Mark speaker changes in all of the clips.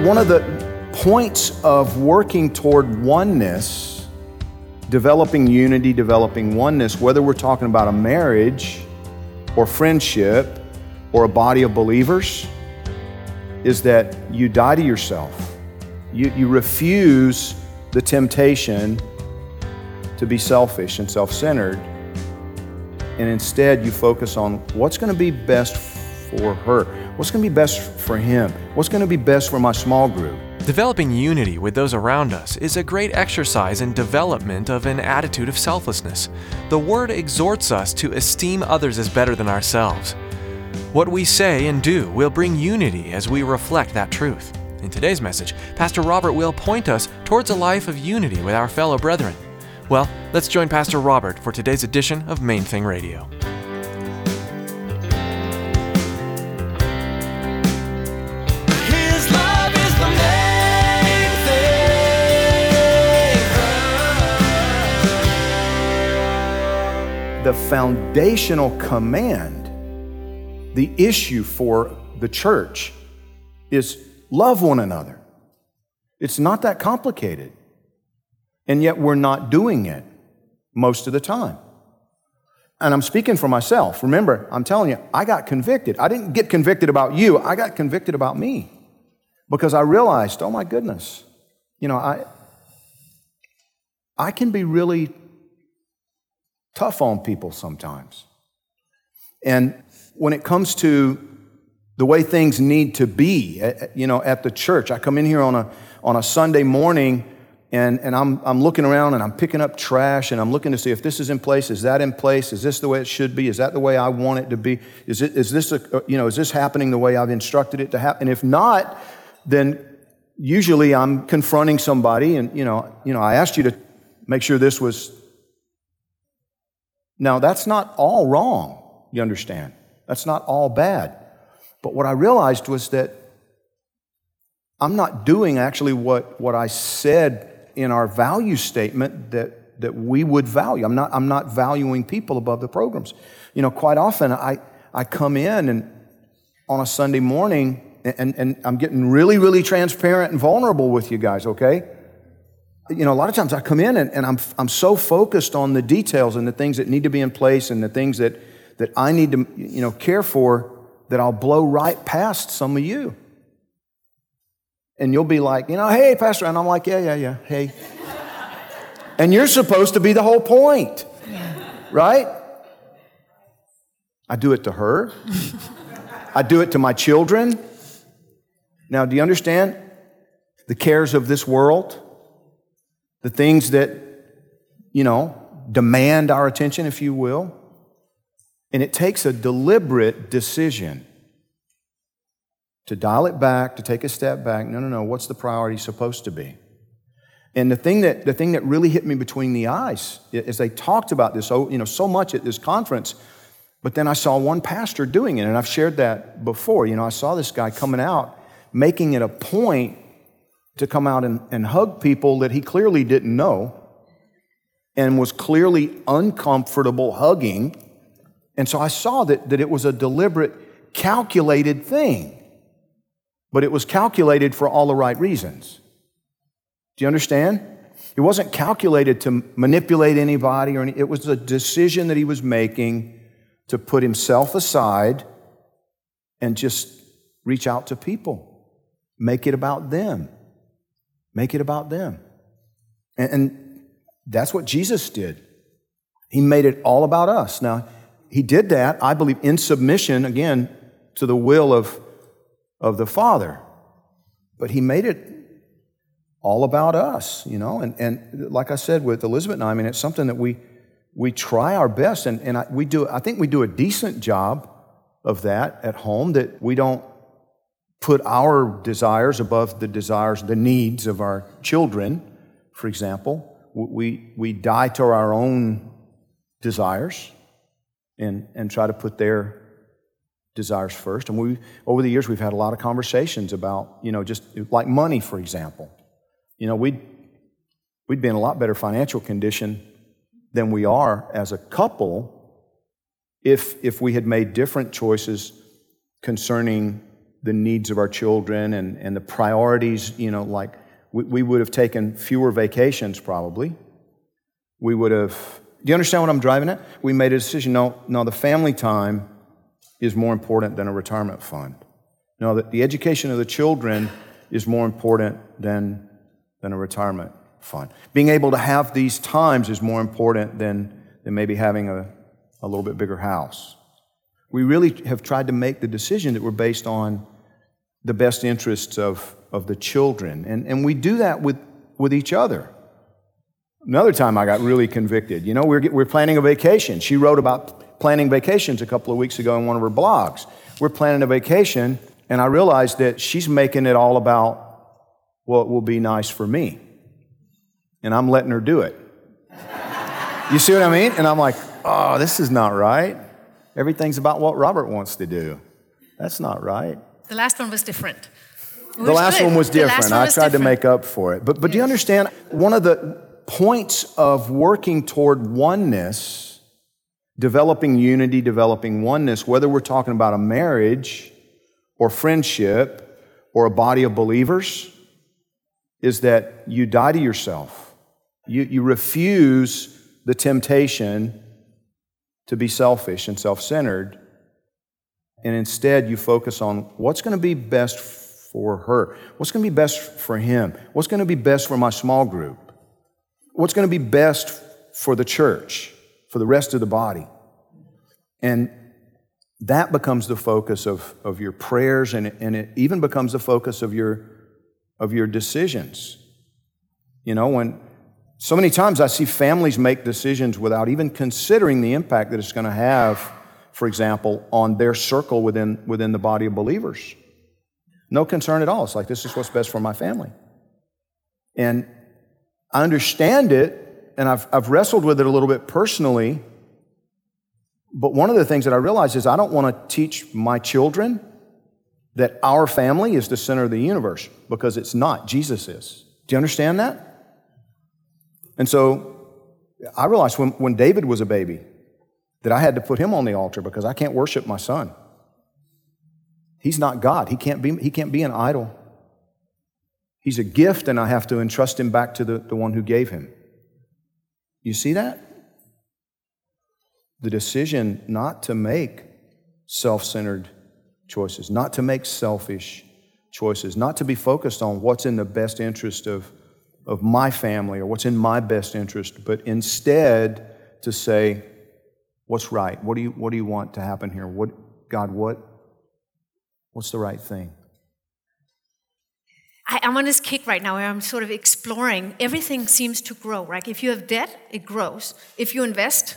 Speaker 1: One of the points of working toward oneness, developing unity, developing oneness, whether we're talking about a marriage or friendship or a body of believers, is that you die to yourself. You, you refuse the temptation to be selfish and self centered, and instead you focus on what's going to be best for her, what's going to be best for him, what's going to be best for my small group.
Speaker 2: Developing unity with those around us is a great exercise in development of an attitude of selflessness. The Word exhorts us to esteem others as better than ourselves. What we say and do will bring unity as we reflect that truth. In today's message, Pastor Robert will point us towards a life of unity with our fellow brethren. Well, let's join Pastor Robert for today's edition of Main Thing Radio.
Speaker 3: The
Speaker 1: foundational command, the issue for the church is love one another. It's not that complicated. And yet we're not doing it most of the time. And I'm speaking for myself. Remember, I'm telling you, I got convicted. I didn't get convicted about you, I got convicted about me. Because I realized, oh my goodness, you know, I I can be really tough on people sometimes. And when it comes to the way things need to be, eh, you know, at the church, I come in here on a, on a Sunday morning and, and I'm, I'm looking around and I'm picking up trash and I'm looking to see if this is in place, is that in place, is this the way it should be, is that the way I want it to be, is, it, is, this, a, you know, is this happening the way I've instructed it to happen? And if not, then usually I'm confronting somebody and, you know, you know, I asked you to make sure this was now, that's not all wrong, you understand. That's not all bad. But what I realized was that I'm not doing actually what, what I said in our value statement that, that we would value. I'm not, I'm not valuing people above the programs. You know, quite often I, I come in and on a Sunday morning and, and I'm getting really, really transparent and vulnerable with you guys, okay? You know, a lot of times I come in and, and, I'm, I'm so focused on the details and the things that need to be in place and the things that, that I need to, you know, care for that I'll blow right past some of you. And you'll be like, you know, hey, Pastor. And I'm like, yeah, yeah, yeah, hey. and you're supposed to be the whole point, right? I do it to her, I do it to my children. Now, do you understand? The cares of this world, the things that, you know, demand our attention, if you will. And it takes a deliberate decision to dial it back, to take a step back. No, no, no. What's the priority supposed to be? And the thing that, the thing that really hit me between the eyes is they talked about this oh, you know, so much at this conference, but then I saw one pastor doing it, and I've shared that before. You know, I saw this guy coming out, making it a point to come out and, and hug people that he clearly didn't know and was clearly uncomfortable hugging. And so I saw that, that it was a deliberate, calculated thing, but it was calculated for all the right reasons. Do you understand? It wasn't calculated to manipulate anybody or any, it was a decision that he was making to put himself aside and just reach out to people, make it about them. Make it about them. And, and, that's what Jesus did. He made it all about us. Now, he did that, I believe, in submission, again, to the will of, of the Father. But he made it all about us, you know. And, and like I said with Elizabeth and I, I mean, it's something that we, we try our best, and, and I, we do, I think we do a decent job of that at home, that we don't put our desires above the desires, the needs of our children, for example. We, we die to our own desires and, and try to put their desires first. And we, over the years, we've had a lot of conversations about, you know, just like money, for example. You know, we'd, we'd be in a lot better financial condition than we are as a couple if, if we had made different choices concerning the needs of our children and, and the priorities, you know, like we, we would have taken fewer vacations probably. We would have, do you understand what I'm driving at? We made a decision no, no, the family time is more important than a retirement fund. No, the, the education of the children is more important than, than a retirement fund. Being able to have these times is more important than, than maybe having a, a little bit bigger house. We really have tried to make the decision that we're based on the best interests of, of the children. And, and we do that with, with each other. Another time I got really convicted. You know, we're, we're planning a vacation. She wrote about planning vacations a couple of weeks ago in one of her blogs. We're planning a vacation, and I realized that she's making it all about what will be nice for me. And I'm letting her do it. you see what I mean? And I'm like, oh, this is not right. Everything's about what Robert wants to do. That's not right.
Speaker 4: The last one was different. It
Speaker 1: The last
Speaker 4: good.
Speaker 1: one was different.
Speaker 4: one
Speaker 1: I
Speaker 4: was
Speaker 1: tried to make up for it. But, but do you understand? One of the points of working toward oneness, developing unity, developing oneness, whether we're talking about a marriage or friendship or a body of believers, is that you die to yourself. You, you refuse the temptation to be selfish and self centered and instead you focus on what's going to be best for her, what's going to be best for him, what's going to be best for my small group, what's going to be best for the church, for the rest of the body. And that becomes the focus of, of your prayers, and and it even becomes the focus of your, of your decisions. You know, when so many times I see families make decisions without even considering the impact that it's going to have, for example, on their circle within, within the body of believers. No concern at all. It's like, this is what's best for my family. And I understand it, and I've, I've wrestled with it a little bit personally. But one of the things that I realize is I don't want to teach my children that our family is the center of the universe because it's not. Jesus is. Do you understand that? And so I realized when, when David was a baby that I had to put him on the altar because I can't worship my son. He's not God. He can't be, he can't be an idol. He's a gift, and I have to entrust him back to the, the one who gave him. You see that? The decision not to make self centered choices, not to make selfish choices, not to be focused on what's in the best interest of, of my family or what's in my best interest, but instead to say, what's right? What do you, what do you want to happen here? What, God, what, what's the right thing?
Speaker 4: I, I'm on this kick right now where I'm sort of exploring. Everything seems to grow, right? If you have debt, it grows. If you invest,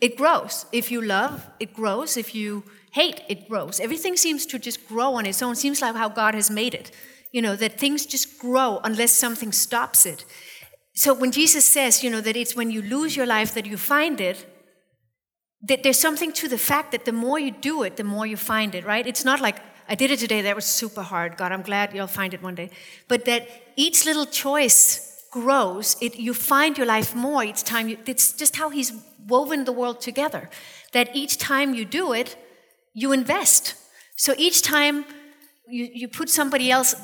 Speaker 4: it grows. If you love, it grows. If you hate, it grows. Everything seems to just grow on its own. Seems like how God has made it. You know, that things just grow unless something stops it. So when Jesus says, you know, that it's when you lose your life that you find it, there's something to the fact that the more you do it, the more you find it, right? It's not like, I did it today, that was super hard. God, I'm glad you'll find it one day. But that each little choice grows, it, you find your life more each time. You, it's just how He's woven the world together. That each time you do it, you invest. So each time you, you put somebody else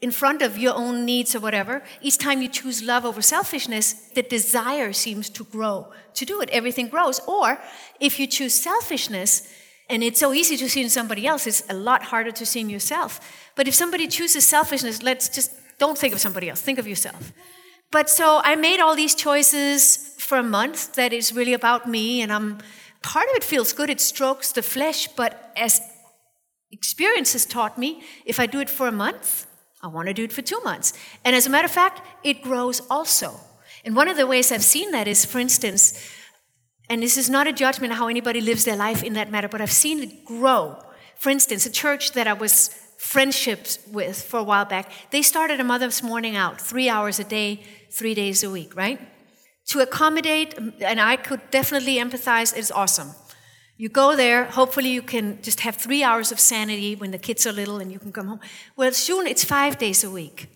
Speaker 4: in front of your own needs or whatever, each time you choose love over selfishness, the desire seems to grow to do it. Everything grows. Or if you choose selfishness, and it's so easy to see in somebody else, it's a lot harder to see in yourself. But if somebody chooses selfishness, let's just don't think of somebody else, think of yourself. But so I made all these choices for a month that is really about me, and I'm part of it feels good, it strokes the flesh, but as Experience has taught me if I do it for a month, I want to do it for two months. And as a matter of fact, it grows also. And one of the ways I've seen that is, for instance, and this is not a judgment of how anybody lives their life in that matter, but I've seen it grow. For instance, a church that I was friendships with for a while back, they started a Mother's Morning out, three hours a day, three days a week, right? To accommodate, and I could definitely empathize, it's awesome. You go there, hopefully you can just have three hours of sanity when the kids are little and you can come home. Well, soon it's five days a week.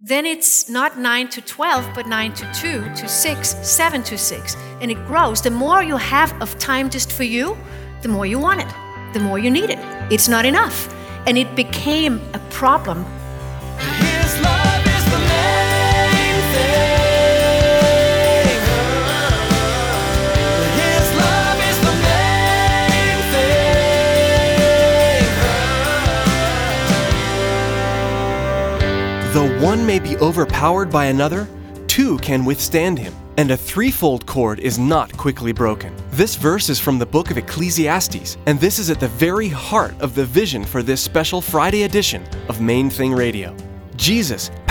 Speaker 4: Then it's not 9 to 12, but 9 to 2 to 6, 7 to 6. And it grows. The more you have of time just for you, the more you want it, the more you need it. It's not enough. And it became a problem.
Speaker 2: Though one may be overpowered by another, two can withstand him. And a threefold cord is not quickly broken. This verse is from the book of Ecclesiastes, and this is at the very heart of the vision for this special Friday edition of Main Thing Radio. Jesus,